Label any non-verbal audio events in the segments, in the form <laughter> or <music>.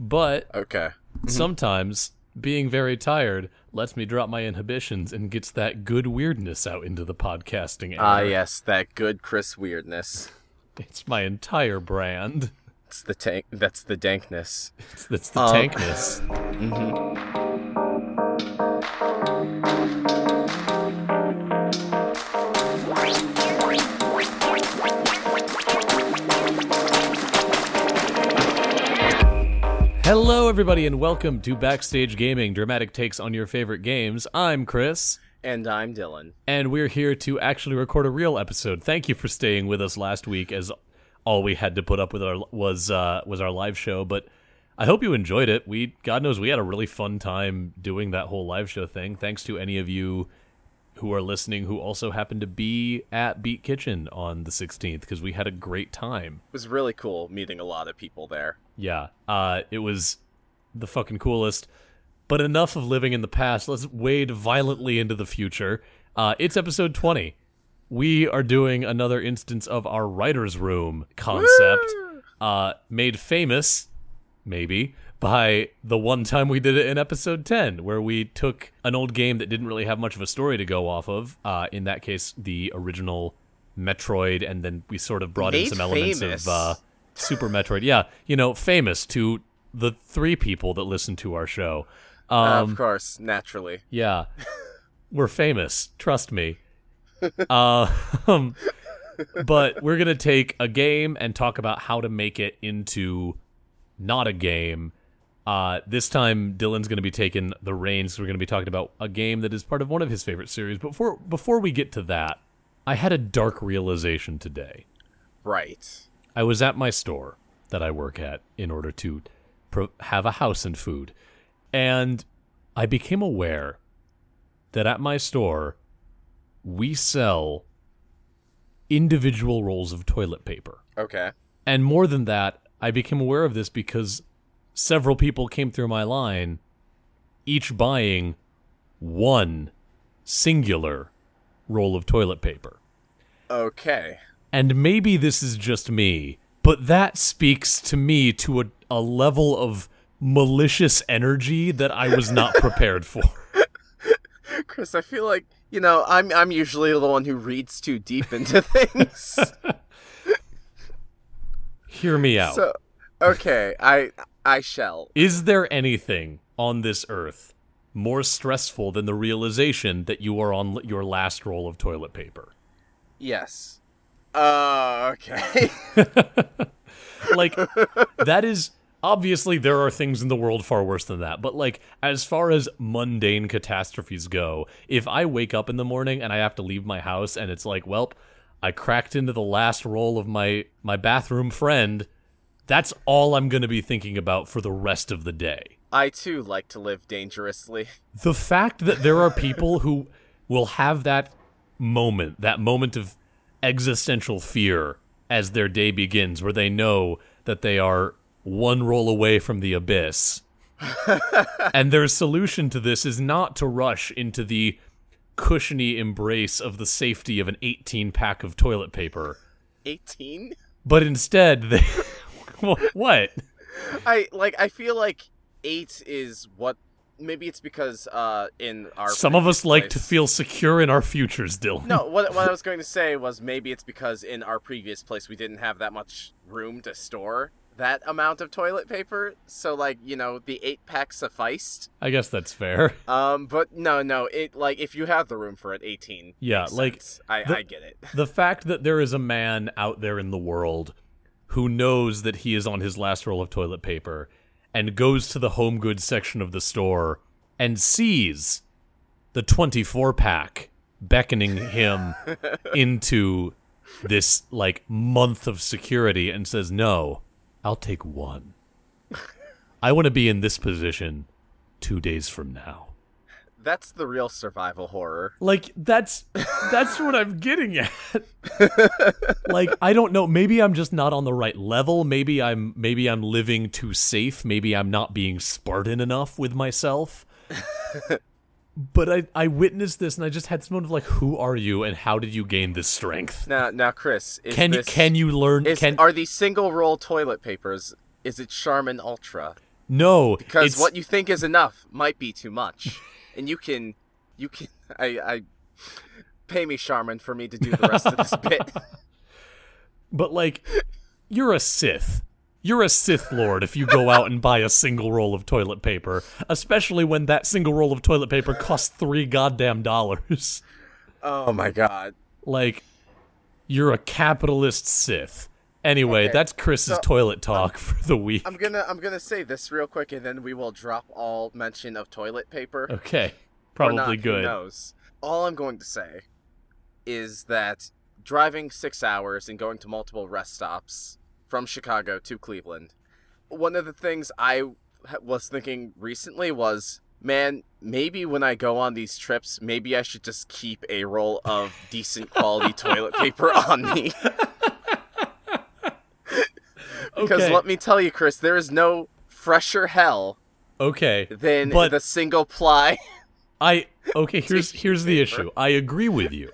But Okay. sometimes being very tired lets me drop my inhibitions and gets that good weirdness out into the podcasting. Ah, yes, that good Chris weirdness. It's my entire brand. It's the tank. That's the dankness. It's, that's the Um, tankness. Hello, <laughs> everybody, and welcome to Backstage Gaming, dramatic takes on your favorite games. I'm Chris, And I'm Dylan. and we're here to actually record a real episode. Thank you for staying with us last week, as all we had to put up with our was uh, was our live show. But I hope you enjoyed it. We, God knows, we had a really fun time doing that whole live show thing. Thanks to any of you who are listening who also happened to be at Beat Kitchen on the 16th because we had a great time. It was really cool meeting a lot of people there. Yeah, uh, it was the fucking coolest. But enough of living in the past. Let's wade violently into the future. Uh, it's episode 20. We are doing another instance of our writer's room concept, uh, made famous, maybe, by the one time we did it in episode 10, where we took an old game that didn't really have much of a story to go off of. Uh, in that case, the original Metroid, and then we sort of brought in Made some elements of uh, Super Metroid. Yeah, you know, famous to the three people that listen to our show. Um, of course, naturally. yeah, <laughs> we're famous. Trust me. Uh, um, but we're gonna take a game and talk about how to make it into not a game. Uh, this time, Dylan's going to be taking the reins. We're going to be talking about a game that is part of one of his favorite series. But before before we get to that, I had a dark realization today. Right. I was at my store that I work at in order to pro- have a house and food. And I became aware that at my store, we sell individual rolls of toilet paper. Okay. And more than that, I became aware of this because several people came through my line, each buying one singular roll of toilet paper. Okay. And maybe this is just me, but that speaks to me to a, a level of malicious energy that I was not prepared for. <laughs> Chris, I feel like you know I'm I'm usually the one who reads too deep into <laughs> things. Hear me out. So, okay, I I shall. Is there anything on this earth more stressful than the realization that you are on your last roll of toilet paper? Yes. Uh, okay. <laughs> like that is obviously there are things in the world far worse than that but like as far as mundane catastrophes go if i wake up in the morning and i have to leave my house and it's like welp i cracked into the last roll of my my bathroom friend that's all i'm going to be thinking about for the rest of the day I too like to live dangerously. the fact that there are people who will have that moment, that moment of existential fear as their day begins, where they know that they are one roll away from the abyss. <laughs> and their solution to this is not to rush into the cushiony embrace of the safety of an 18 pack of toilet paper, Eighteen. but instead they. <laughs> what? I like. I feel like eight is what. Maybe it's because uh in our Some of us previous like to feel secure in our futures, Dylan. No, what what I <laughs> was going to say was maybe it's because in our previous place we didn't have that much room to store that amount of toilet paper. So like, you know, the 8 pack sufficed. I guess that's fair. <laughs> Um but no, no, it like if you have the room for it 18. Yeah, like, sense. I the- I get it. <laughs> the fact that there is a man out there in the world who knows that he is on his last roll of toilet paper and goes to the home goods section of the store and sees the 24 pack beckoning him <laughs> into this like month of security and says no i'll take one <laughs> i want to be in this position 2 days from now That's the real survival horror. like that's that's what I'm getting at. <laughs> like I don't know, maybe I'm just not on the right level. Maybe I'm maybe I'm living too safe. Maybe I'm not being Spartan enough with myself. <laughs> but I I witnessed this and I just had this moment of like who are you and how did you gain this strength? Now now Chris, is Can this, can you learn is, can are these single roll toilet papers is it Charmin Ultra? No, because what you think is enough might be too much, <laughs> and you can, you can, I, I, pay me, Charmin, for me to do the rest of this <laughs> bit. But like, you're a Sith. You're a Sith Lord if you go out and buy a single roll of toilet paper, especially when that single roll of toilet paper costs three goddamn dollars. Oh my god. Like, you're a capitalist Sith. Anyway, Okay, that's Chris's so toilet um, talk for the week. I'm gonna, I'm gonna say this real quick, and then we will drop all mention of toilet paper. okay, probably not, Who good. knows? All I'm going to say is that driving six hours and going to multiple rest stops from Chicago to Cleveland, one of the things I was thinking recently was, man, maybe when I go on these trips, maybe I should just keep a roll of decent quality toilet paper <laughs> on me. <laughs> Because Okay, let me tell you, Chris, there is no fresher hell okay, than But- the single ply. <laughs> I okay. Here's here's the issue. I agree with you.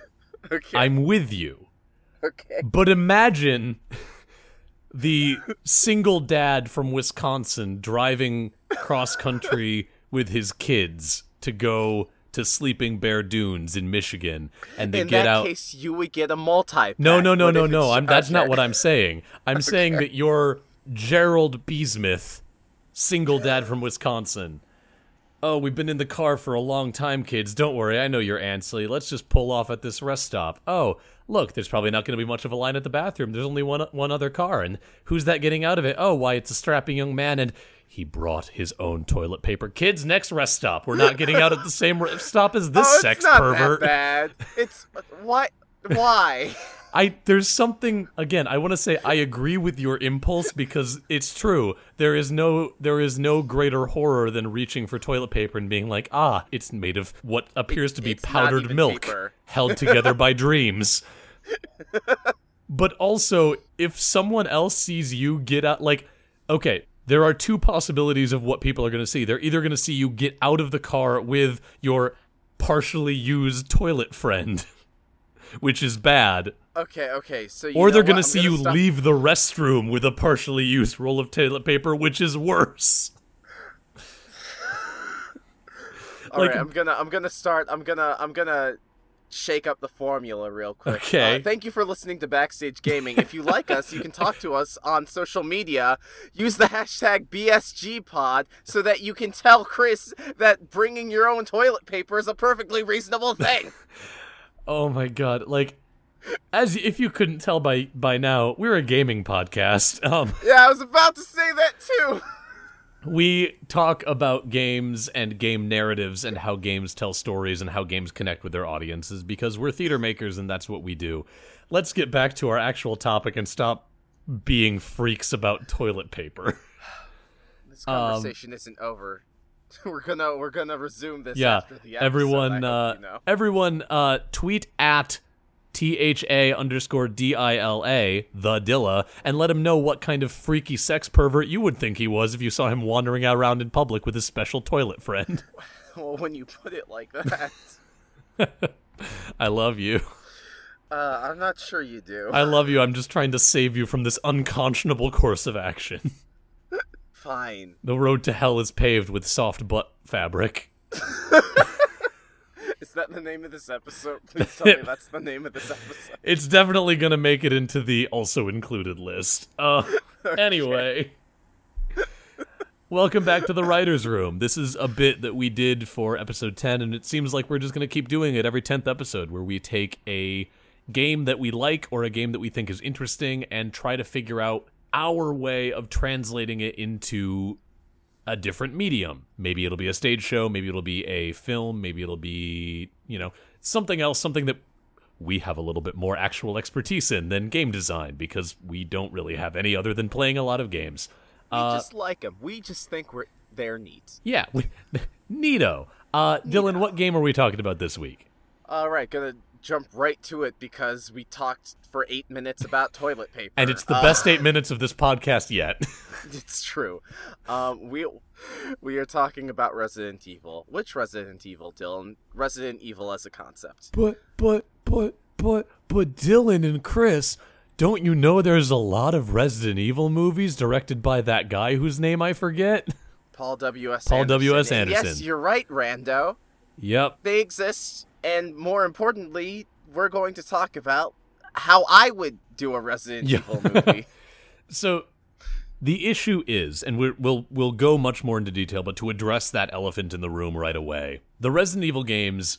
okay. I'm with you. okay. But imagine the single dad from Wisconsin driving cross country with his kids to go to Sleeping Bear Dunes in Michigan, and they in get that case, you would get a multi. no, no, no, no, no. I'm, I'm that's not what I'm saying. I'm saying that you're Gerald Beesmith, single dad from Wisconsin. Oh, we've been in the car for a long time, kids. Don't worry, I know you're antsy. Let's just pull off at this rest stop. Oh, look, there's probably not going to be much of a line at the bathroom. There's only one one other car, and who's that getting out of it? Oh, why, it's a strapping young man, and he brought his own toilet paper. Kids, next rest stop. We're not getting out at the same rest stop as this <laughs> oh, sex pervert. it's not pervert. that bad. It's why? Why? <laughs> I there's something again. I want to say I agree with your impulse because it's true. There is no there is no greater horror than reaching for toilet paper and being like, ah, it's made of what appears to be it's powdered milk paper." <laughs> held together by dreams. But also, if someone else sees you get out, like, okay, there are two possibilities of what people are going to see. They're either going to see you get out of the car with your partially used toilet friend, <laughs> which is bad, Okay, okay. So you or they're gonna I'm see you stop- leave the restroom with a partially used roll of toilet paper, which is worse. All like- right, I'm gonna, I'm gonna start. I'm gonna, I'm gonna shake up the formula real quick. Okay. Uh, thank you for listening to Backstage Gaming. If you like us, you can talk to us on social media. Use the hashtag BSGPod so that you can tell Chris that bringing your own toilet paper is a perfectly reasonable thing. <laughs> Oh my god! Like, as if you couldn't tell by by now, we're a gaming podcast. <laughs> Um, yeah, I was about to say that too. we talk about games and game narratives and how games tell stories and how games connect with their audiences because we're theater makers and that's what we do. Let's get back to our actual topic and stop being freaks about toilet paper. This <laughs> conversation isn't over. <laughs> We're gonna, we're gonna resume this. yeah after the episode, everyone uh you know. everyone uh tweet at t-h-a underscore d-i-l-a the dilla and let him know what kind of freaky sex pervert you would think he was if you saw him wandering around in public with his special toilet friend <laughs> Well, when you put it like <laughs> that, i love you uh, I'm not sure you do. i love you i'm just trying to save you from this unconscionable course of action Fine. the road to hell is paved with soft butt fabric <laughs> Is that the name of this episode? Please tell me <laughs> that's the name of this episode. it's definitely gonna make it into the also included list. Uh, <laughs> anyway, welcome back to the writers' room. This is a bit that we did for episode ten, and it seems like we're just gonna keep doing it every tenth episode, where we take a game that we like or a game that we think is interesting and try to figure out our way of translating it into a different medium. Maybe it'll be a stage show, maybe it'll be a film, maybe it'll be, you know, something else, something that we have a little bit more actual expertise in than game design because we don't really have any other than playing a lot of games. We Uh, just like them. We just think we're they're neat. yeah, <laughs> we, neato. Uh, Dylan, what game are we talking about this week? All right, gonna jump right to it because we talked for eight minutes about toilet paper, And it's the Uh, best eight minutes of this podcast yet. <laughs> It's true. Um, we we are talking about Resident Evil. Which Resident Evil, Dylan? Resident Evil as a concept. But but but but but Dylan and Chris, don't you know there's a lot of Resident Evil movies directed by that guy whose name I forget? Paul W S. Paul W.S. And Yes, you're right, Rando. Yep. They exist, and more importantly, we're going to talk about how I would do a Resident Yeah. Evil movie. <laughs> So the issue is, and we're, we'll we'll go much more into detail, but to address that elephant in the room right away, the Resident Evil games,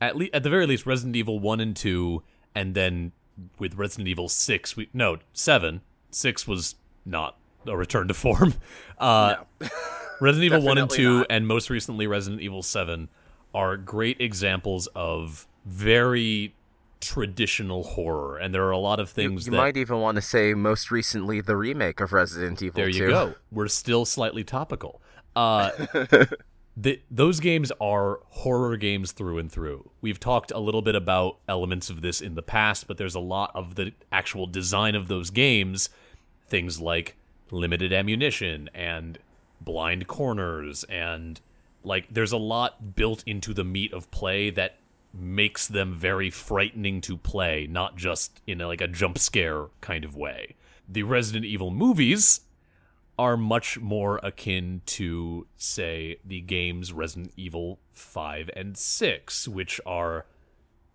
at least at the very least, Resident Evil one and two, and then with Resident Evil six, we no seven, six was not a return to form. <laughs> Uh, No. <laughs> Resident Evil 1 and 2, not. and most recently Resident Evil 7, are great examples of very traditional horror. And there are a lot of things that. Might even want to say most recently the remake of Resident Evil there you go. <laughs> We're still slightly topical. Uh, <laughs> the, those games are horror games through and through. We've talked a little bit about elements of this in the past, but there's a lot of the actual design of those games, things like limited ammunition and blind corners and like there's a lot built into the meat of play that makes them very frightening to play, not just in a, like a jump scare kind of way. The Resident Evil movies are much more akin to, say, the games Resident Evil 5 and 6, which are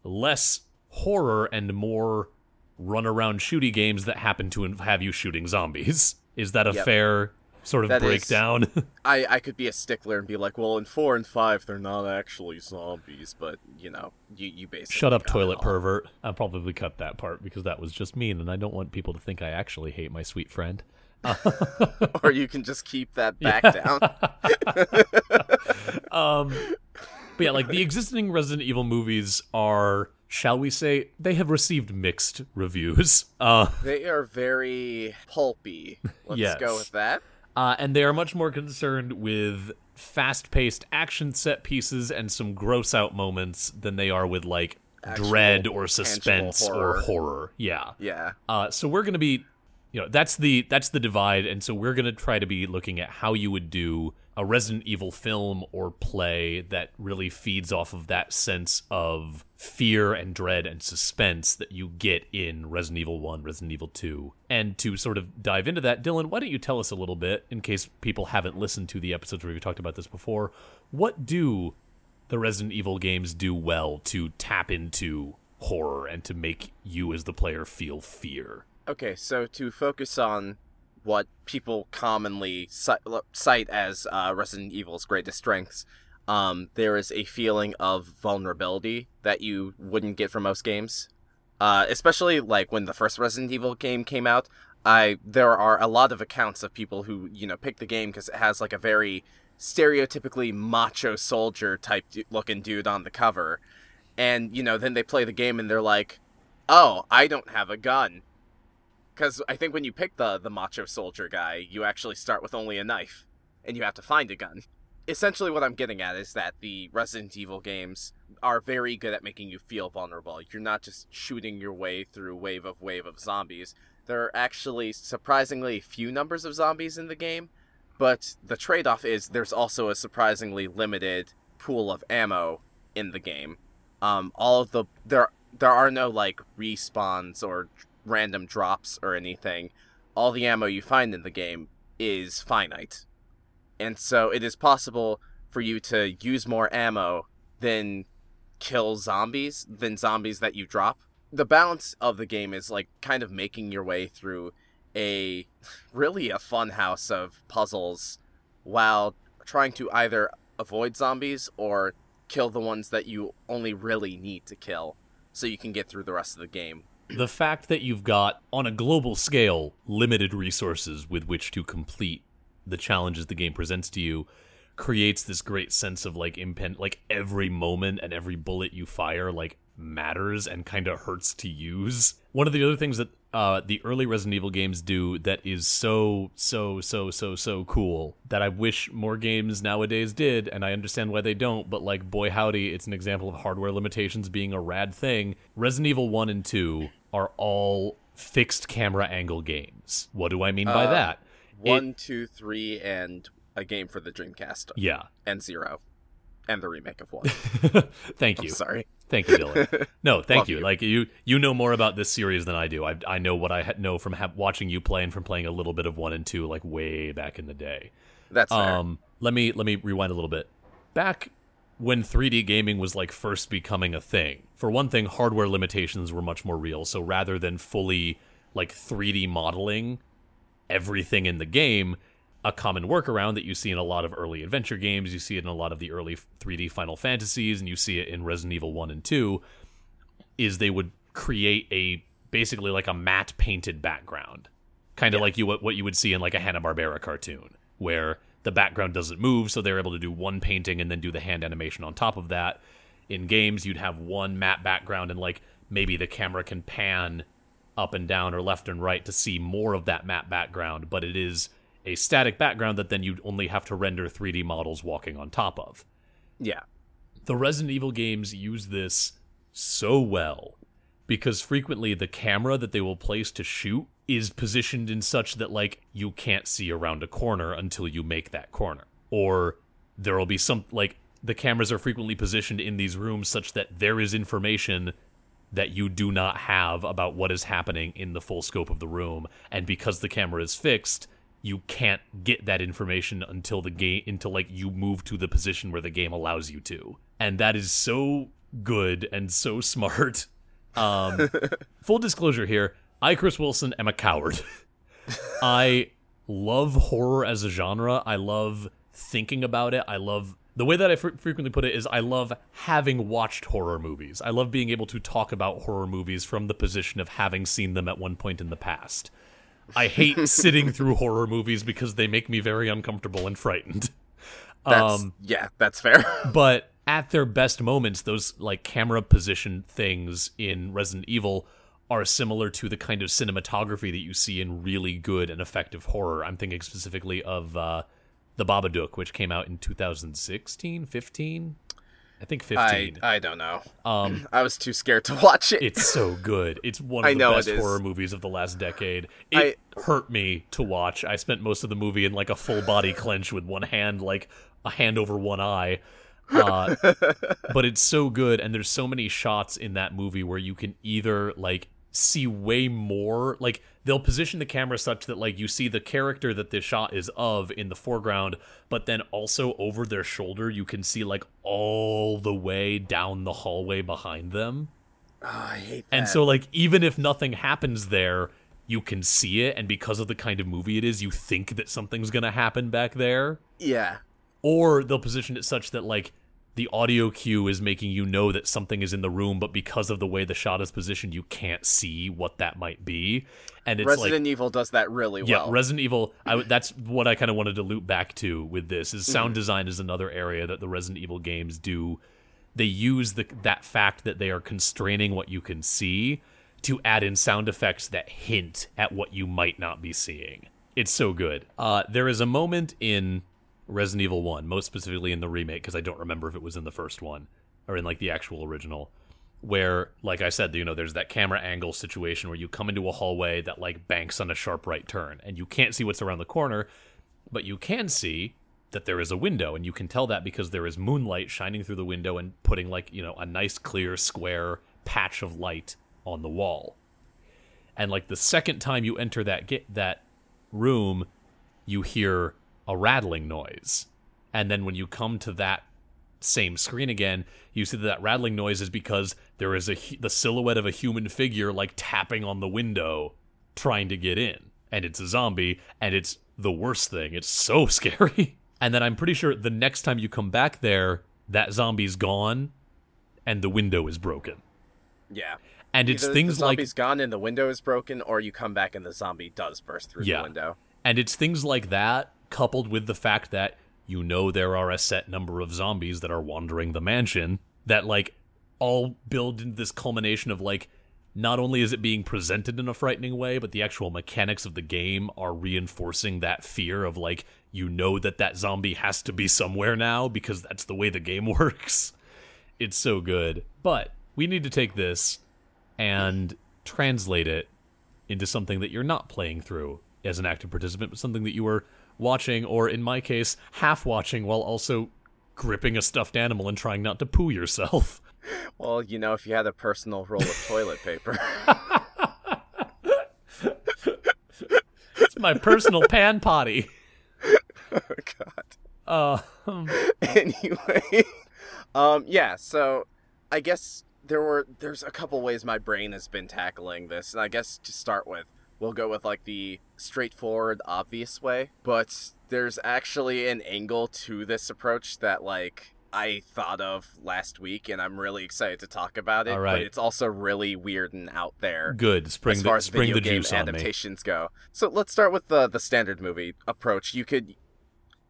less horror and more run around shooty games that happen to have you shooting zombies. Is that a Yep. fair sort of That is- breakdown? <laughs> I, I could be a stickler and be like, well, in four and five, they're not actually zombies, but you know, you you basically Shut up, toilet pervert. I'll probably cut that part because that was just mean, and I don't want people to think I actually hate my sweet friend. <laughs> <laughs> or you can just keep that back down. Um, but yeah, like the existing Resident Evil movies are, shall we say, they have received mixed reviews. Uh, They are very pulpy. Let's Yes. go with that. Uh, and they are much more concerned with fast-paced action set pieces and some gross-out moments than they are with like Actual dread or suspense or horror. horror. Yeah. Yeah. Uh, so we're gonna be, you know, that's the that's the divide, and so we're gonna try to be looking at how you would do a Resident Evil film or play that really feeds off of that sense of fear and dread and suspense that you get in Resident Evil One, Resident Evil Two, and to sort of dive into that, Dylan, why don't you tell us a little bit, in case people haven't listened to the episodes where we talked about this before, what do the Resident Evil games do well to tap into horror and to make you as the player feel fear? Okay, so to focus on what people commonly cite as uh, Resident Evil's greatest strengths, um, there is a feeling of vulnerability that you wouldn't get from most games. Uh, especially like when the first Resident Evil game came out, I there are a lot of accounts of people who you know pick the game because it has like a very stereotypically macho soldier type looking dude on the cover, and you know then they play the game and they're like, "Oh, I don't have a gun." Because I think when you pick the the macho soldier guy, you actually start with only a knife, and you have to find a gun. Essentially, what I'm getting at is that the Resident Evil games are very good at making you feel vulnerable. You're not just shooting your way through wave of wave of zombies. There are actually surprisingly few numbers of zombies in the game, but the trade-off is there's also a surprisingly limited pool of ammo in the game. Um, all of the there there are no like respawns or random drops or anything. All the ammo you find in the game is finite. And so it is possible for you to use more ammo than kill zombies than zombies that you drop. The balance of the game is like kind of making your way through a <laughs> really a fun house of puzzles while trying to either avoid zombies or kill the ones that you only really need to kill so you can get through the rest of the game. The fact that you've got on a global scale limited resources with which to complete the challenges the game presents to you creates this great sense of like impen like every moment and every bullet you fire like matters and kind of hurts to use. One of the other things that uh, the early Resident Evil games do that is so so so so so cool that I wish more games nowadays did, and I understand why they don't. But like, boy howdy, it's an example of hardware limitations being a rad thing. Resident Evil One and Two are all fixed camera angle games. What do I mean by Uh, that? One, two, three, and a game for the Dreamcast, Yeah. and zero, and the remake of one. <laughs> Thank I'm you. sorry. Thank you, Dylan. No, <laughs> thank you. you. Like you, you know more about this series than I do. I, I know what I ha- know from ha- watching you play and from playing a little bit of one and two, like way back in the day. That's fair. Um, let me let me rewind a little bit. Back when 3D gaming was like first becoming a thing. For one thing, hardware limitations were much more real. So rather than fully like 3D modeling everything in the game, a common workaround that you see in a lot of early adventure games, you see it in a lot of the early 3D Final Fantasies, and you see it in Resident Evil 1 and 2, is they would create a basically like a matte painted background. Kind of like you what you would see in like a Hanna-Barbera cartoon, where the background doesn't move, so they're able to do one painting and then do the hand animation on top of that. In games, you'd have one matte background and like maybe the camera can pan up and down or left and right to see more of that matte background, but it is a static background that then you'd only have to render 3D models walking on top of. yeah. The Resident Evil games use this so well because frequently the camera that they will place to shoot is positioned in such that like you can't see around a corner until you make that corner. Or there will be some like the cameras are frequently positioned in these rooms such that there is information that you do not have about what is happening in the full scope of the room and because the camera is fixed you can't get that information until the game until like you move to the position where the game allows you to. And that is so good and so <laughs> smart. Um <laughs> full disclosure here i chris wilson am a coward. <laughs> I love horror as a genre. I love thinking about it. I love the way that i fr- frequently put it is i love having watched horror movies. I love being able to talk about horror movies from the position of having seen them at one point in the past I hate sitting through horror movies because they make me very uncomfortable and frightened. <laughs> That's Um, yeah, that's fair. <laughs> but at their best moments, those like camera position things in Resident Evil are similar to the kind of cinematography that you see in really good and effective horror. I'm thinking specifically of uh, The Babadook, which came out in 2016, 15? I think 15. I I don't know. um, I was too scared to <laughs> watch it. it's so good. It's one of I the best horror movies of the last decade. It hurt me to watch. I spent most of the movie in like a full body clench with one hand, like a hand over one eye. Uh, <laughs> but it's so good, and there's so many shots in that movie where you can either like see way more like they'll position the camera such that like you see the character that this shot is of in the foreground but then also over their shoulder you can see like all the way down the hallway behind them Oh, I hate that. and so, like, even if nothing happens there, you can see it. And because of the kind of movie it is, you think that something's going to happen back there. yeah, Or they'll position it such that, like, the audio cue is making you know that something is in the room, but because of the way the shot is positioned, you can't see what that might be. And it's like Resident Evil does that really yeah, well. Yeah, Resident Evil. I, that's what I kind of wanted to loop back to with this. Is sound Mm-hmm. design is another area that the Resident Evil games do. They use the that fact that they are constraining what you can see to add in sound effects that hint at what you might not be seeing. It's so good. Uh, there is a moment in Resident Evil One, most specifically in the remake, because I don't remember if it was in the first one or in like the actual original where like i said you know there's that camera angle situation where you come into a hallway that like banks on a sharp right turn and you can't see what's around the corner but you can see that there is a window and you can tell that because there is moonlight shining through the window and putting like you know a nice clear square patch of light on the wall. And like the second time you enter that get that room you hear a rattling noise and then when you come to that same screen again, you see that, that rattling noise is because there is a the silhouette of a human figure like tapping on the window, trying to get in, and it's a zombie, and it's the worst thing. It's so <laughs> scary. And then I'm pretty sure the next time you come back there, that zombie's gone, and the window is broken. yeah. And it's Either things the like zombie's gone and the window is broken, or you come back and the zombie does burst through Yeah. the window. And it's things like that, coupled with the fact that you know there are a set number of zombies that are wandering the mansion, that, like, all build into this culmination of, like, not only is it being presented in a frightening way, but the actual mechanics of the game are reinforcing that fear of, like, you know that that zombie has to be somewhere now because that's the way the game <laughs> works. It's so good. But we need to take this and translate it into something that you're not playing through as an active participant, but something that you were watching, or in my case, half watching while also gripping a stuffed animal and trying not to poo yourself. <laughs> Well, you know, if you had a personal roll of toilet paper. <laughs> It's my personal <laughs> pan potty. Oh, God. Um, anyway, um, yeah. So, I guess there were there's a couple ways my brain has been tackling this, and I guess to start with, we'll go with like the straightforward, obvious way. But there's actually an angle to this approach that like I thought of last week, and I'm really excited to talk about it. All right. But it's also really weird and out there good. Spring as far the as spring video the game juice on me. adaptations go. So let's start with the the standard movie approach. You could,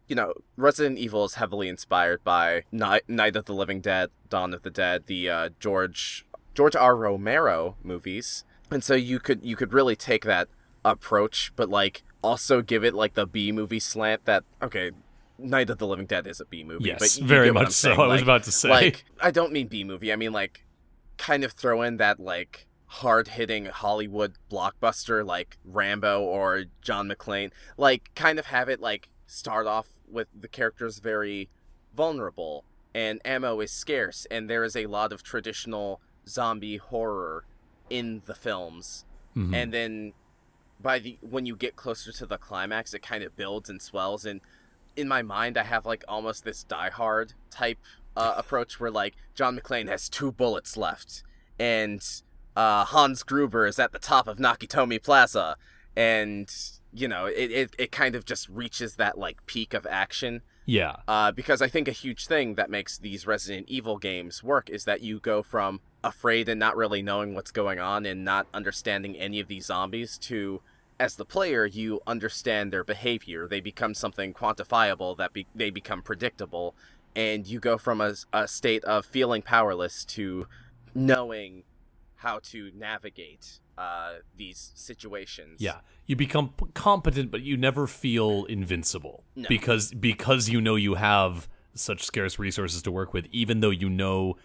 you know, Resident Evil is heavily inspired by Night, Night of the Living Dead, Dawn of the Dead, the uh, George George R. Romero movies, and so you could you could really take that approach, but like also give it like the B movie slant that okay. Night of the Living Dead is a B movie, Yes, but very much so. I was about to say. like I don't mean B movie. I mean like kind of throw in that like hard hitting Hollywood blockbuster like Rambo or John McClane. Like kind of have it like start off with the characters very vulnerable and ammo is scarce and there is a lot of traditional zombie horror in the films. Mhm. and then by the when you get closer to the climax it kind of builds and swells. And in my mind i have like almost this die hard type uh, approach where like john mcclane has two bullets left. And uh, hans gruber is at the top of nakatomi plaza. And you know it, it, it kind of just reaches that like peak of action yeah. uh, because I think a huge thing that makes these Resident Evil games work is that you go from afraid and not really knowing what's going on and not understanding any of these zombies to, as the player, you understand their behavior. They become something quantifiable that be- they become predictable, and you go from a, a state of feeling powerless to knowing how to navigate uh, these situations. Yeah, you become p- competent, but you never feel invincible No. because because you know you have such scarce resources to work with. Even though you know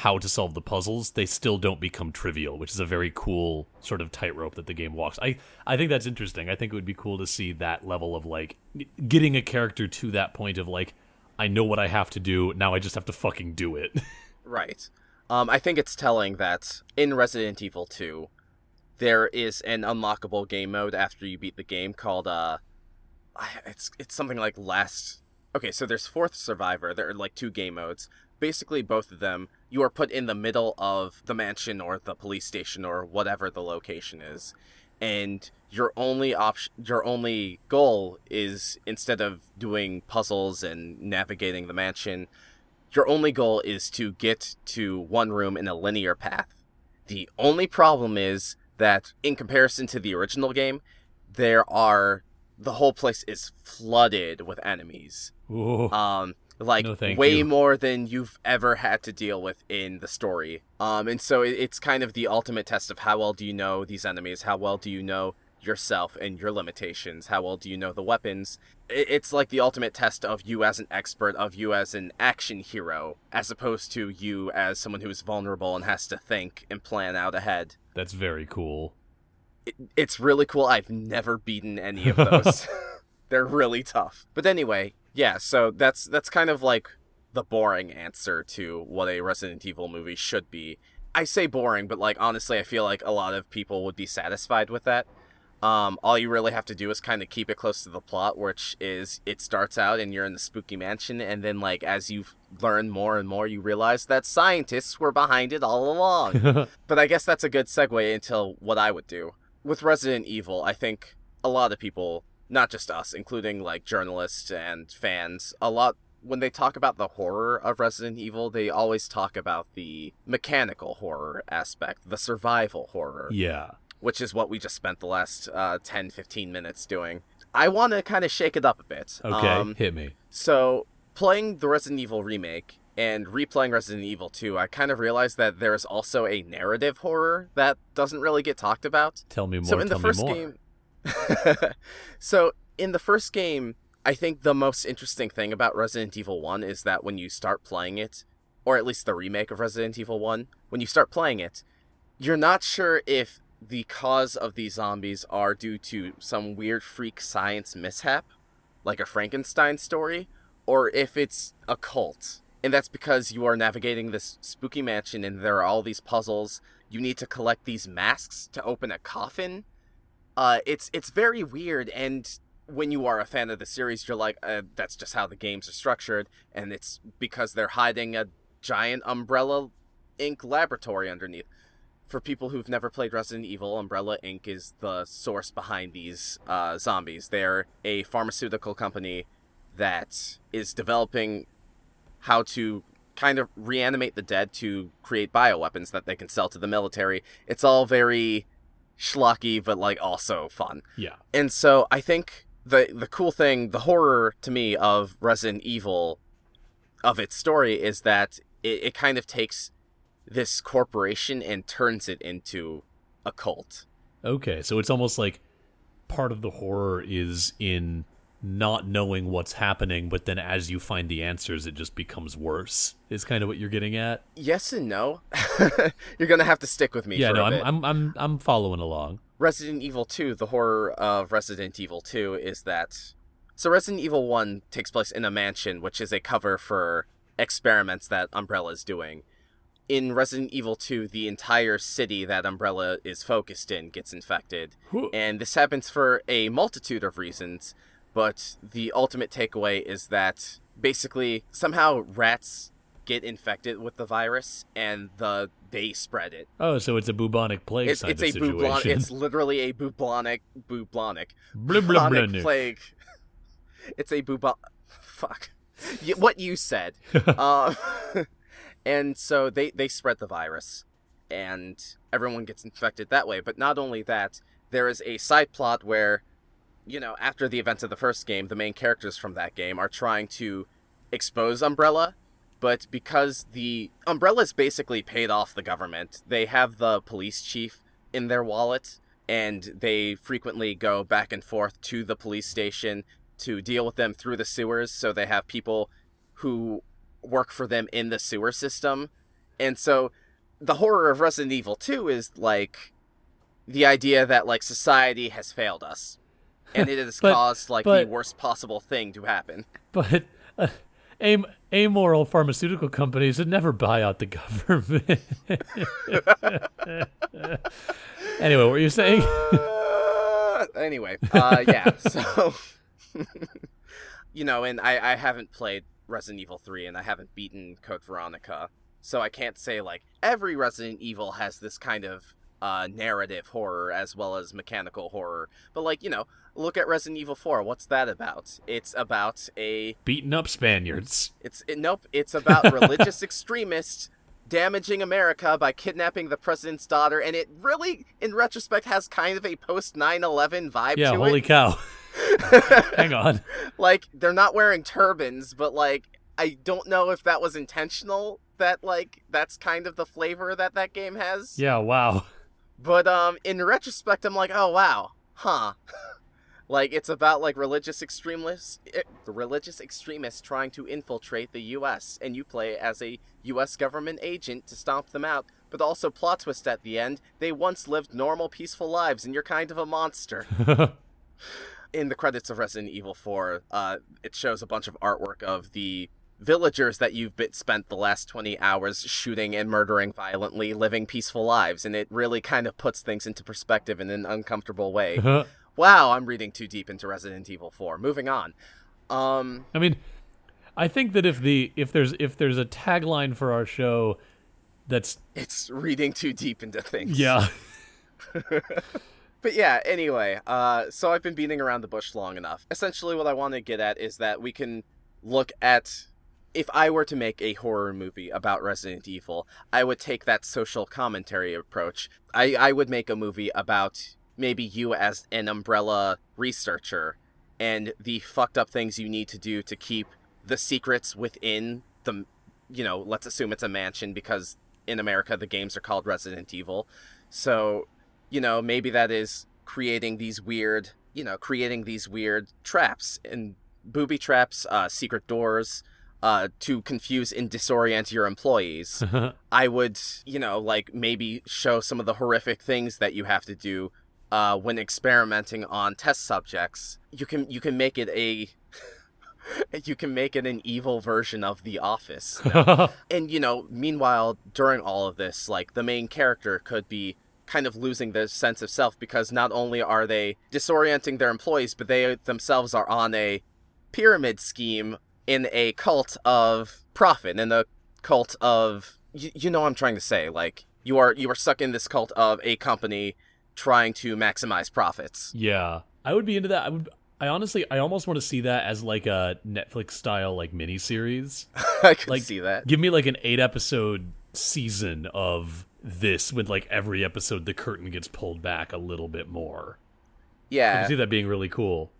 how to solve the puzzles, they still don't become trivial, which is a very cool sort of tightrope that the game walks. I I think that's interesting. I think it would be cool to see that level of like getting a character to that point of like I know what I have to do. Now I just have to fucking do it. <laughs> Right. Um, I think it's telling that in Resident Evil 2, there is an unlockable game mode after you beat the game called uh, it's it's something like last. Okay, so there's fourth survivor. There are like two game modes. Basically, both of them, you are put in the middle of the mansion or the police station or whatever the location is, and your only option, your only goal is instead of doing puzzles and navigating the mansion, your only goal is to get to one room in a linear path. The only problem is that, in comparison to the original game, there are the whole place is flooded with enemies. Ooh. Um, like No, way you. more than you've ever had to deal with in the story. Um, and so it, it's kind of the ultimate test of how well do you know these enemies, how well do you know yourself and your limitations, how well do you know the weapons. It, it's like the ultimate test of you as an expert, of you as an action hero, as opposed to you as someone who is vulnerable and has to think and plan out ahead. That's very cool. It, it's really cool. I've never beaten any of those. <laughs> <laughs> They're really tough. But anyway, yeah, so that's that's kind of like the boring answer to what a Resident Evil movie should be. I say boring, but like honestly, I feel like a lot of people would be satisfied with that. Um, all you really have to do is kind of keep it close to the plot, which is it starts out and you're in the spooky mansion, and then like as you learn more and more, you realize that scientists were behind it all along. <laughs> But I guess that's a good segue into what I would do. With Resident Evil, I think a lot of people, not just us, including like journalists and fans, a lot when they talk about the horror of Resident Evil, they always talk about the mechanical horror aspect, the survival horror, yeah. Which is what we just spent the last uh, 10, 15 minutes doing. I want to kind of shake it up a bit. Okay. Um, hit me. so, playing the Resident Evil remake and replaying Resident Evil 2, I kind of realized that there is also a narrative horror that doesn't really get talked about. Tell me more. so, in the first game. <laughs> so, in the first game, I think the most interesting thing about Resident Evil 1 is that when you start playing it, or at least the remake of Resident Evil 1, when you start playing it, you're not sure if the cause of these zombies are due to some weird freak science mishap, like a Frankenstein story, or if it's a cult. And that's because you are navigating this spooky mansion and there are all these puzzles. You need to collect these masks to open a coffin. Uh, it's it's very weird and when you are a fan of the series, you're like, uh, that's just how the games are structured, and it's because they're hiding a giant Umbrella Inc. laboratory underneath. For people who've never played Resident Evil, Umbrella Inc. is the source behind these uh, zombies. They're a pharmaceutical company that is developing how to kind of reanimate the dead to create bioweapons that they can sell to the military. It's all very schlocky, but like also fun. Yeah. And so I think the the cool thing, the horror to me of Resident Evil, of its story is that it, it kind of takes this corporation and turns it into a cult. Okay, so it's almost like part of the horror is in not knowing what's happening, but then as you find the answers, it just becomes worse. Is kind of what you're getting at. Yes and no. <laughs> you're gonna have to stick with me. Yeah, for no, I'm. I'm I'm I'm following along. Resident Evil 2, the horror of Resident Evil 2 is that. So, Resident Evil 1 takes place in a mansion, which is a cover for experiments that Umbrella is doing. In Resident Evil 2, the entire city that Umbrella is focused in gets infected. And this happens for a multitude of reasons, but the ultimate takeaway is that basically somehow rats get infected with the virus and the they spread it. Oh, so it's a bubonic plague It's, it's a bubonic. situation. It's literally a bubonic bubonic Blah, blah, blah, bubonic plague. <laughs> It's a bubon. Fuck. What you said. um, <laughs> <laughs> and so they they spread the virus, and everyone gets infected that way. But not only that, there is a side plot where, you know, after the events of the first game, the main characters from that game are trying to expose Umbrella but because the Umbrella's basically paid off the government, they have the police chief in their wallet, and they frequently go back and forth to the police station to deal with them through the sewers. So they have people who work for them in the sewer system, and so the horror of Resident Evil 2 is like the idea that like society has failed us, and it has <laughs> But- caused like but- the worst possible thing to happen. But uh, am- amoral pharmaceutical companies would never buy out the government. <laughs> anyway, what were you saying? Uh, anyway, uh, yeah. So, <laughs> you know, and I, I haven't played Resident Evil 3 and I haven't beaten Code Veronica. So I can't say, like, every Resident Evil has this kind of uh, narrative horror as well as mechanical horror. But, like, you know, look at Resident Evil 4. What's that about? It's about a Beating up Spaniards. it's it, nope. It's about <laughs> religious extremists damaging America by kidnapping the president's daughter, and it really, in retrospect, has kind of a post 9/11 vibe Yeah, holy it. cow. <laughs> Hang on. Like they're not wearing turbans, but like I don't know if that was intentional. That like that's kind of the flavor that that game has. Yeah, wow. But um, in retrospect, I'm like, oh wow, huh. <laughs> Like it's about like religious extremists, eh, religious extremists trying to infiltrate the U.S. and you play as a U.S. government agent to stomp them out. But also plot twist at the end: they once lived normal, peaceful lives, and you're kind of a monster. <laughs> In the credits of Resident Evil 4, uh, it shows a bunch of artwork of the villagers that you've been spent the last 20 hours shooting and murdering violently, living peaceful lives, and it really kind of puts things into perspective in an uncomfortable way. wow, I'm reading too deep into Resident Evil 4. Moving on. Um, I mean, I think that if the if there's if there's a tagline for our show that's it's reading too deep into things. yeah. <laughs> But yeah, anyway, uh, so I've been beating around the bush long enough. Essentially, what I want to get at is that we can look at. If I were to make a horror movie about Resident Evil, I would take that social commentary approach. I, I would make a movie about maybe you as an umbrella researcher and the fucked up things you need to do to keep the secrets within the. You know, let's assume it's a mansion because in America the games are called Resident Evil. So you know, maybe that is creating these weird, you know, creating these weird traps and booby traps, uh, secret doors, uh, to confuse and disorient your employees. <laughs> I would, you know, like maybe show some of the horrific things that you have to do uh, when experimenting on test subjects. You can you can make it a <laughs> you can make it an evil version of The Office. <laughs> and you know, meanwhile, during all of this, like the main character could be kind of losing their sense of self because not only are they disorienting their employees, but they themselves are on a pyramid scheme in a cult of profit, in a cult of you, you know what I'm trying to say. Like you are you are stuck in this cult of a company trying to maximize profits. Yeah, I would be into that. I would. I honestly, I almost want to see that as like a Netflix style like miniseries. <laughs> I could Like, see that. Give me like an eight episode season of this with like every episode the curtain gets pulled back a little bit more. I Yeah, can see that being really cool.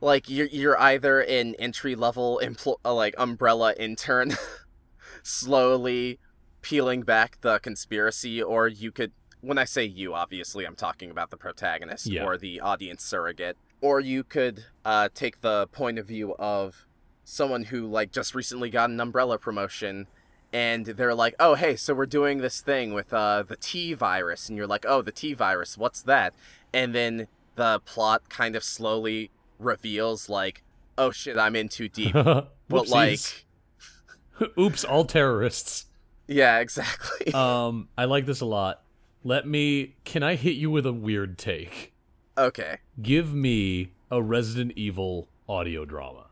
like you're you're either an entry level empl- uh, like umbrella intern <laughs> slowly peeling back the conspiracy or you could when i say you obviously i'm talking about the protagonist Yeah. or the audience surrogate or you could uh, take the point of view of someone who like just recently got an umbrella promotion and they're like oh hey so we're doing this thing with uh, the t virus and you're like oh the t virus what's that and then the plot kind of slowly reveals like oh shit i'm in too deep <laughs> but like <laughs> oops, all terrorists. yeah exactly <laughs> Um, I like this a lot. Let me. Can I hit you with a weird take? okay Give me a Resident Evil audio drama.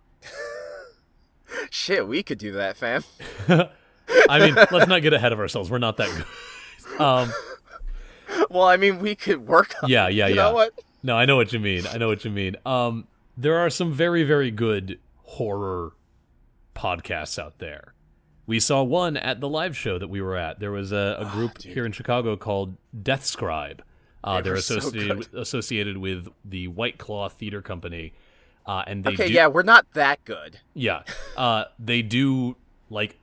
shit we could do that fam <laughs> I mean, let's not get ahead of ourselves. We're not that good. <laughs> Um, well i mean we could work on yeah, yeah, you yeah. know what No, I know what you mean. I know what you mean. Um, there are some very, very good horror podcasts out there. We saw one at the live show that we were at. There was a, a group Ah, dude. here in Chicago called Death Scribe. Uh, They they're were so associated with, associated with the WildClaw Theater Company, uh, and they okay do, yeah we're not that good yeah. Uh, they do like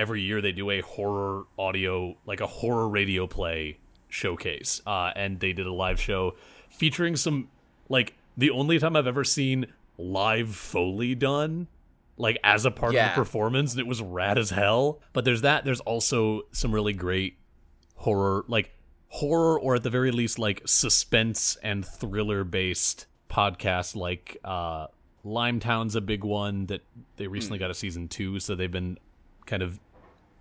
every year they do a horror audio, like a horror radio play showcase. Uh, and they did a live show featuring some like the only time I've ever seen live foley done like as a part of Yeah. the performance and it was rad as hell. But there's that there's also some really great horror like horror or at the very least like suspense and thriller based podcasts like uh Limetown's a big one that they recently got a season 2 so they've been kind of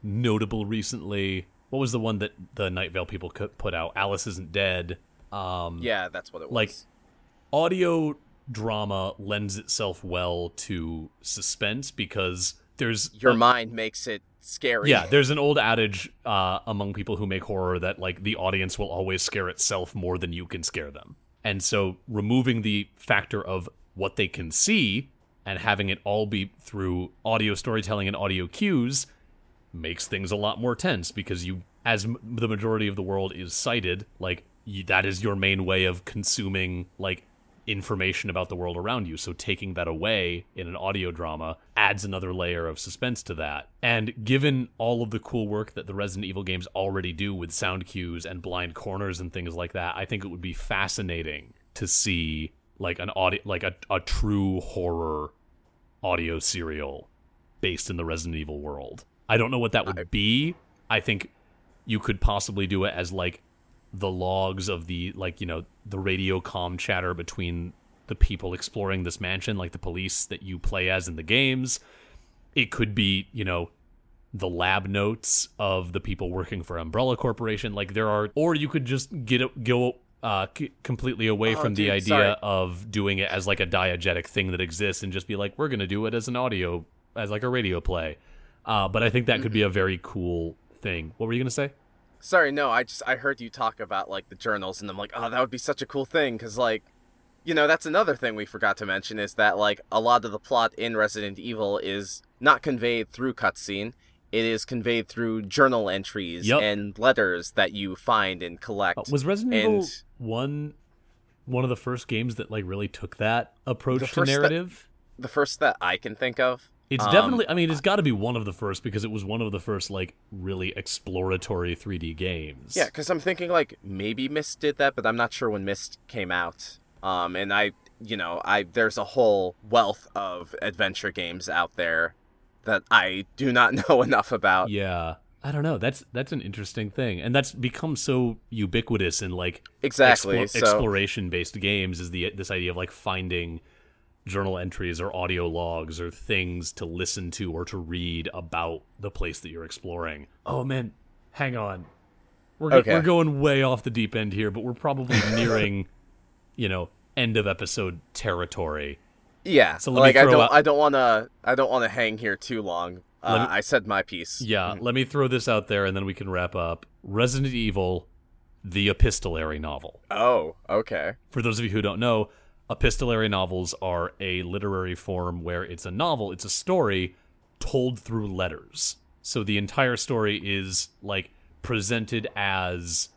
notable recently. What was the one that the Night Vale people put out? Alice isn't dead. Um yeah that's what it was Like, audio drama lends itself well to suspense because there's your a- mind makes it scary yeah, there's an old adage uh, among people who make horror that like the audience will always scare itself more than you can scare them. And so removing the factor of what they can see and having it all be through audio storytelling and audio cues makes things a lot more tense because you as m- the majority of the world is sighted, like you, that is your main way of consuming like information about the world around you. So taking that away in an audio drama adds another layer of suspense to that. And given all of the cool work that the Resident Evil games already do with sound cues and blind corners and things like that, I think it would be fascinating to see like an audio like a, a true horror audio serial based in the Resident Evil world. I don't know what that would be. I think you could possibly do it as like the logs of the like you know the radio com chatter between the people exploring this mansion like the police that you play as in the games it could be you know the lab notes of the people working for umbrella corporation like there are or you could just get it go uh, c- completely away Oh, from the idea sorry. of doing it as like a diegetic thing that exists and just be like we're gonna do it as an audio as like a radio play uh, but i think that could be a very cool thing what were you gonna say Sorry, no, I just I heard you talk about like the journals and I'm like, "Oh, that would be such a cool thing cuz like you know, that's another thing we forgot to mention is that like a lot of the plot in Resident Evil is not conveyed through cutscene. It is conveyed through journal entries Yep. and letters that you find and collect. Uh, was Resident Evil one one of the first games that like really took that approach to first that- narrative? the first that I can think of. It's um, definitely. I mean, it's got to be one of the first because it was one of the first like really exploratory 3D games. Yeah, because I'm thinking like maybe Myst did that, but I'm not sure when Myst came out. Um, and I, you know, I there's a whole wealth of adventure games out there that I do not <laughs> know enough about. yeah. I don't know. That's that's an interesting thing, and that's become so ubiquitous in like Exactly. so exploration based games. Is the this idea of like finding journal entries or audio logs or things to listen to or to read about the place that you're exploring. Oh man, hang on. We're, go- Okay. we're going way off the deep end here, but we're probably <laughs> nearing, you know, end of episode territory. Yeah. So let me like I throw don't out- I don't want to I don't want to hang here too long. Uh, me- I said my piece. Yeah, let me throw this out there and then we can wrap up. Resident Evil, the epistolary novel. Oh, okay. For those of you who don't know, epistolary novels are a literary form where it's a novel, it's a story told through letters. So the entire story is like presented as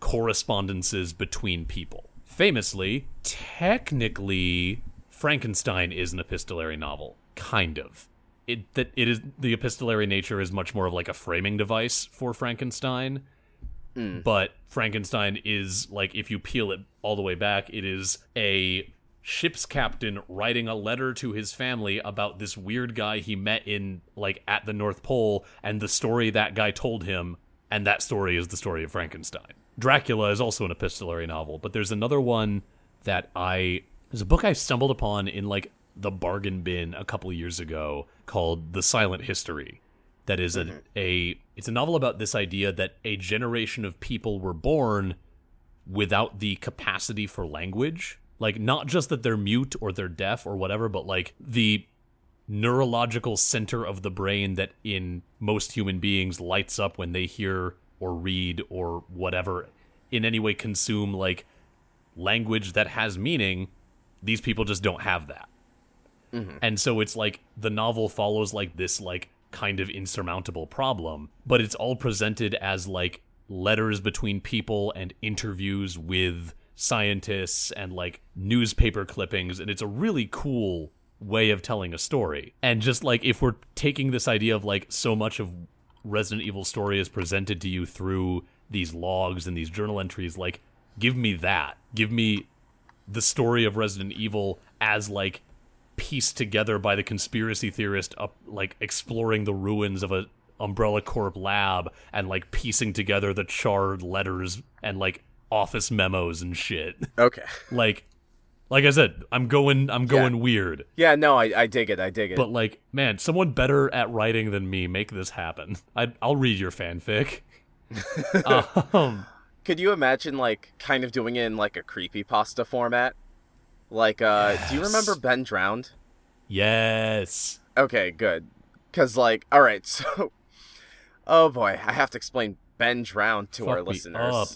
correspondences between people. Famously, technically, Frankenstein is an epistolary novel, kind of. It that it is the epistolary nature is much more of like a framing device for Frankenstein Mm. but Frankenstein is like if you peel it all the way back, it is a ship's captain writing a letter to his family about this weird guy he met in like at the North Pole and the story that guy told him, and that story is the story of Frankenstein. Dracula is also an epistolary novel, but there's another one that I there's a book I stumbled upon in like the bargain bin a couple years ago called The Silent History that is a, mm-hmm. a it's a novel about this idea that a generation of people were born without the capacity for language. Like not just that they're mute or they're deaf or whatever but like the neurological center of the brain that in most human beings lights up when they hear or read or whatever in any way consume like language that has meaning these people just don't have that. Mm-hmm. And so it's like the novel follows like this like kind of insurmountable problem, but it's all presented as like letters between people and interviews with scientists and like newspaper clippings and it's a really cool way of telling a story. And just like if we're taking this idea of like so much of Resident Evil story is presented to you through these logs and these journal entries like give me that. Give me the story of Resident Evil as like pieced together by the conspiracy theorist up like exploring the ruins of a Umbrella Corp lab and like piecing together the charred letters and like office memos and shit. Okay. <laughs> like like I said, I'm going I'm going weird. Yeah, no, I, I dig it. I dig it. But like, man, someone better at writing than me make this happen. I I'll read your fanfic. <laughs> um Could you imagine like kind of doing it in like a creepy pasta format? Like uh do you remember Ben Drowned? yes. Okay, good. Cuz like all right, <laughs> so Oh boy, I have to explain Ben Drowned to our Fuck me listeners. up.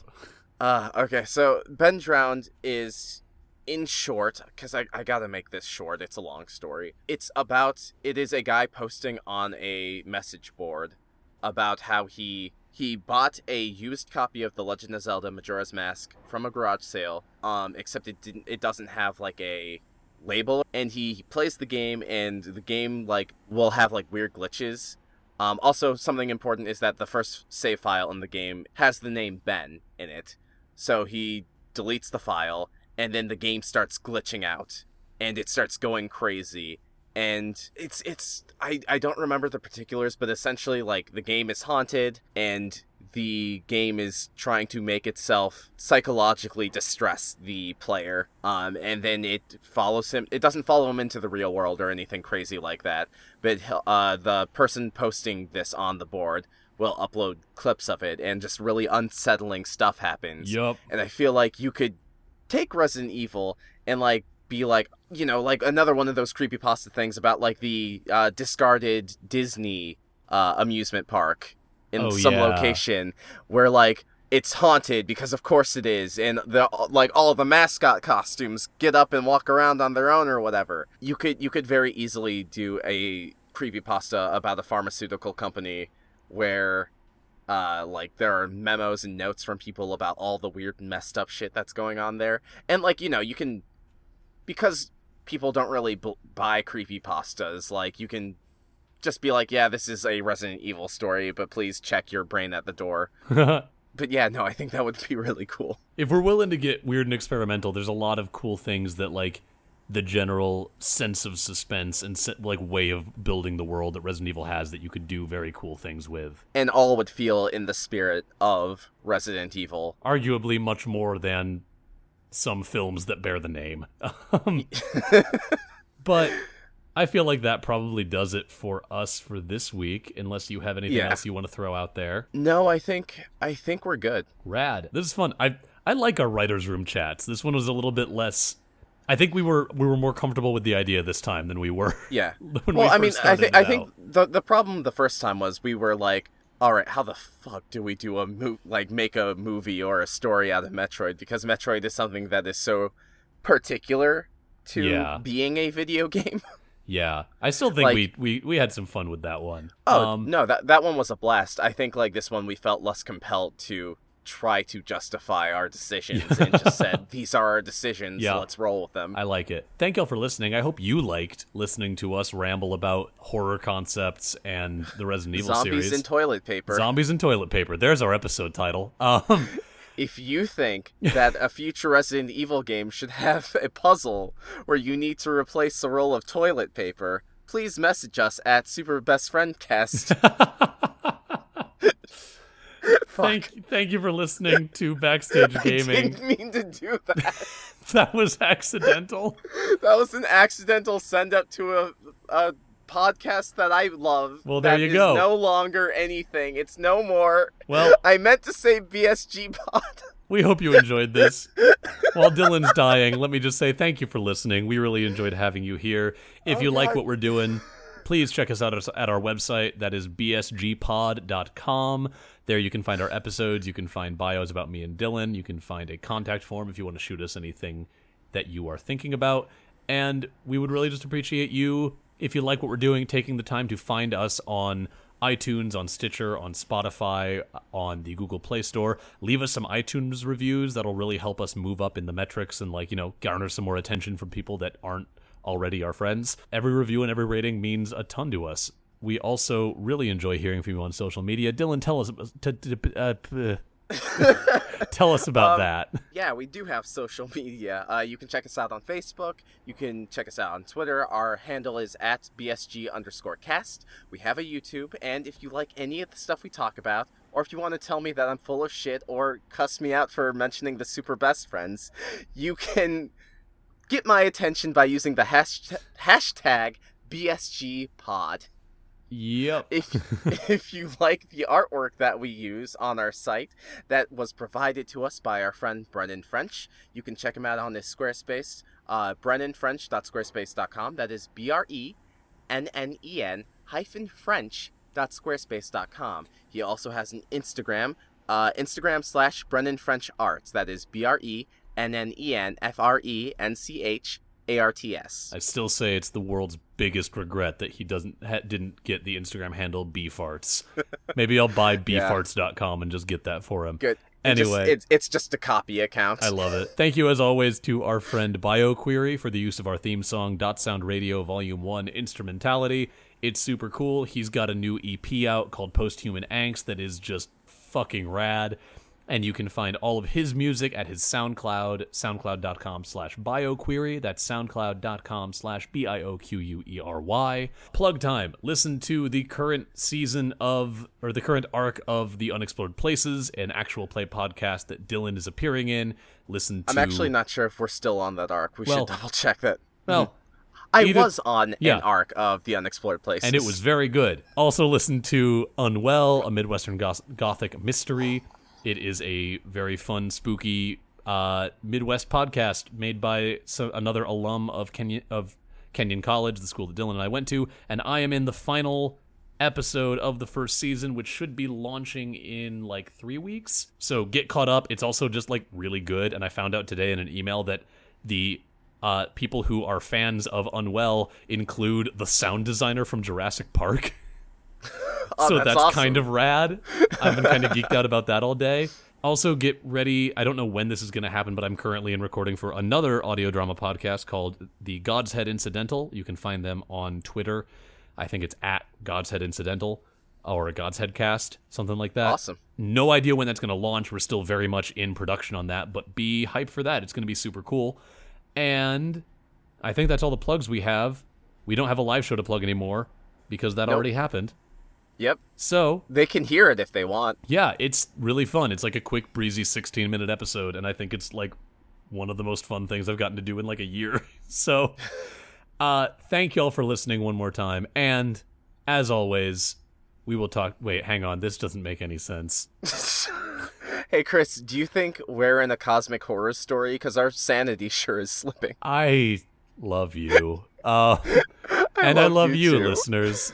Uh, okay, so Ben Drowned is, in short, because I, I gotta make this short, it's a long story. It's about, it is a guy posting on a message board about how he he bought a used copy of The Legend of Zelda Majora's Mask from a garage sale, um, except it didn't, it doesn't have like a label, and he plays the game, and the game like will have like weird glitches. Um, also, something important is that the first save file in the game has the name Ben in it. So he deletes the file, and then the game starts glitching out, and it starts going crazy. And it's it's I, I don't remember the particulars, but essentially like the game is haunted and the game is trying to make itself psychologically distress the player. Um, and then it follows him. It doesn't follow him into the real world or anything crazy like that. But uh, the person posting this on the board will upload clips of it, and just really unsettling stuff happens. Yup. And I feel like you could take Resident Evil and like be like, you know, like another one of those creepypasta things about like the uh, discarded Disney uh, amusement park in Oh, some yeah. location where like it's haunted because of course it is and the like all the mascot costumes get up and walk around on their own or whatever you could you could very easily do a creepypasta about a pharmaceutical company where uh like there are memos and notes from people about all the weird messed up shit that's going on there and like you know you can because people don't really b- buy creepypastas like you can just be like yeah this is a resident evil story but please check your brain at the door. <laughs> But yeah no i think that would be really cool. If we're willing to get weird and experimental, there's a lot of cool things that like the general sense of suspense and like way of building the world that Resident Evil has that you could do very cool things with. and all would feel in the spirit of resident evil. Arguably much more than some films that bear the name. Um, but I feel like that probably does it for us for this week, unless you have anything Yeah. else you want to throw out there. No, I think I think we're good. Rad. This is fun. I I like our writers' room chats. This one was a little bit less. I think we were we were more comfortable with the idea this time than we were. Yeah. <laughs> well, we I mean, I I think the the problem the first time was we were like, all right, how the fuck do we do a mo- like make a movie or a story out of Metroid because Metroid is something that is so particular to Yeah. being a video <laughs> game. Yeah, I still think Like- we, we we had some fun with that one. Oh um, no, that that one was a blast. I think like this one we felt less compelled to try to justify our decisions <laughs> and just said these are our decisions. Yeah. Let's roll with them. I like it. Thank y'all for listening. I hope you liked listening to us ramble about horror concepts and the Resident Evil series. Zombies series. in toilet paper. Zombies and toilet paper. There's our episode title. Um, <laughs> if you think that a future Resident Evil game should have a puzzle where you need to replace a roll of toilet paper, please message us at Super Best Friend Cast. <laughs> <laughs> thank thank you for listening to Backstage Gaming. <laughs> I didn't mean to do that. <laughs> that was accidental. That was an accidental send up to a, a podcast that I love. Well, there that you is go. no longer anything. It's no more. Well, I meant to say BSG Pod. we hope you enjoyed this. While Dylan's dying, let me just say thank you for listening. We really enjoyed having you here. If Oh, you like what we're doing, please check us out at our website. That is bsgpod.com. There you can find our episodes. You can find bios about me and Dylan. You can find a contact form if you want to shoot us anything that you are thinking about. And we would really just appreciate you, if you like what we're doing, taking the time to find us on iTunes, on Stitcher, on Spotify, on the Google Play Store. Leave us some iTunes reviews. That'll really help us move up in the metrics and, like, you know, garner some more attention from people that aren't already our friends. Every review and every rating means a ton to us. We also really enjoy hearing from you on social media. Dylan, tell us t- t- uh, p- <laughs> tell us about that. Yeah, we do have social media. Uh, you can check us out on Facebook. You can check us out on Twitter. Our handle is at BSG underscore cast. We have a YouTube, and if you like any of the stuff we talk about, or if you want to tell me that I'm full of shit or cuss me out for mentioning the super best friends, you can get my attention by using the hashtag, hashtag BSG pod. Yep. If <laughs> if you like the artwork that we use on our site, that was provided to us by our friend Brennen French. You can check him out on his Squarespace, uh, brennenfrench.squarespace.com. That is B R E N N E N hyphen French.squarespace.com. He also has an Instagram, uh, Instagram slash Brennen French Arts. That is B R E N N E N F R E N C H A R T S. I still say it's the world's biggest regret that he doesn't ha- didn't get the Instagram handle bfarts. <laughs> Maybe I'll buy bfarts.com and just get that for him. Good. It just- Anyway. it's it's just a copy account. I love it. Thank you as always to our friend BioQuery for the use of our theme song Dot Sound Radio Volume 1 Instrumentality. It's super cool. He's got a new EP out called Posthuman Angst that is just fucking rad. And you can find all of his music at his SoundCloud, soundcloud.com slash bioquery. That's soundcloud.com slash B-I-O-Q-U-E-R-Y. Plug time. Listen to the current season of, or the current arc of The Unexplored Places, an actual play podcast that Dylan is appearing in. Listen to... I'm actually not sure if we're still on that arc. We Well- should double check that. Well, I either- was on yeah. an arc of the Unexplored Places. and it was very good. Also, listen to Unwell, a Midwestern goth- Gothic mystery. It is a very fun, spooky uh, Midwest podcast made by another alum of Kenyon of Kenyon College, the school that Dylan and I went to, and I am in the final episode of the first season, which should be launching in like three weeks. So get caught up. It's also just like really good, and I found out today in an email that the uh, people who are fans of Unwell include the sound designer from Jurassic Park. <laughs> <laughs> Oh, so that's that's, awesome. kind of rad. I've been kind of geeked out <laughs> about that all day. Also, get ready. I don't know when this is going to happen, but I'm currently in recording for another audio drama podcast called The God's Head Incidental. You can find them on Twitter. I think it's at God's Head Incidental or a God's Head Cast, something like that. Awesome. No idea when that's going to launch. We're still very much in production on that, but be hyped for that. It's going to be super cool. And I think that's all the plugs we have. We don't have a live show to plug anymore because that Nope. already happened. Yep. So, They can hear it if they want. yeah, it's really fun. It's like a quick, breezy 16 minute episode, and I think it's like one of the most fun things I've gotten to do in like a year. <laughs> so, Uh, thank y'all for listening one more time. And as always, we will talk. Wait, hang on. This doesn't make any sense. <laughs> hey, Chris, do you think we're in a cosmic horror story? Because our sanity sure is slipping. I love you. Uh, <laughs> and I love love you you, listeners.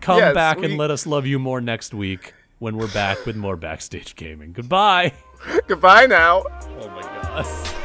Come Yes, back we- and let us love you more next week when we're back with more backstage gaming. Goodbye. <laughs> Goodbye now. Oh my god. <laughs>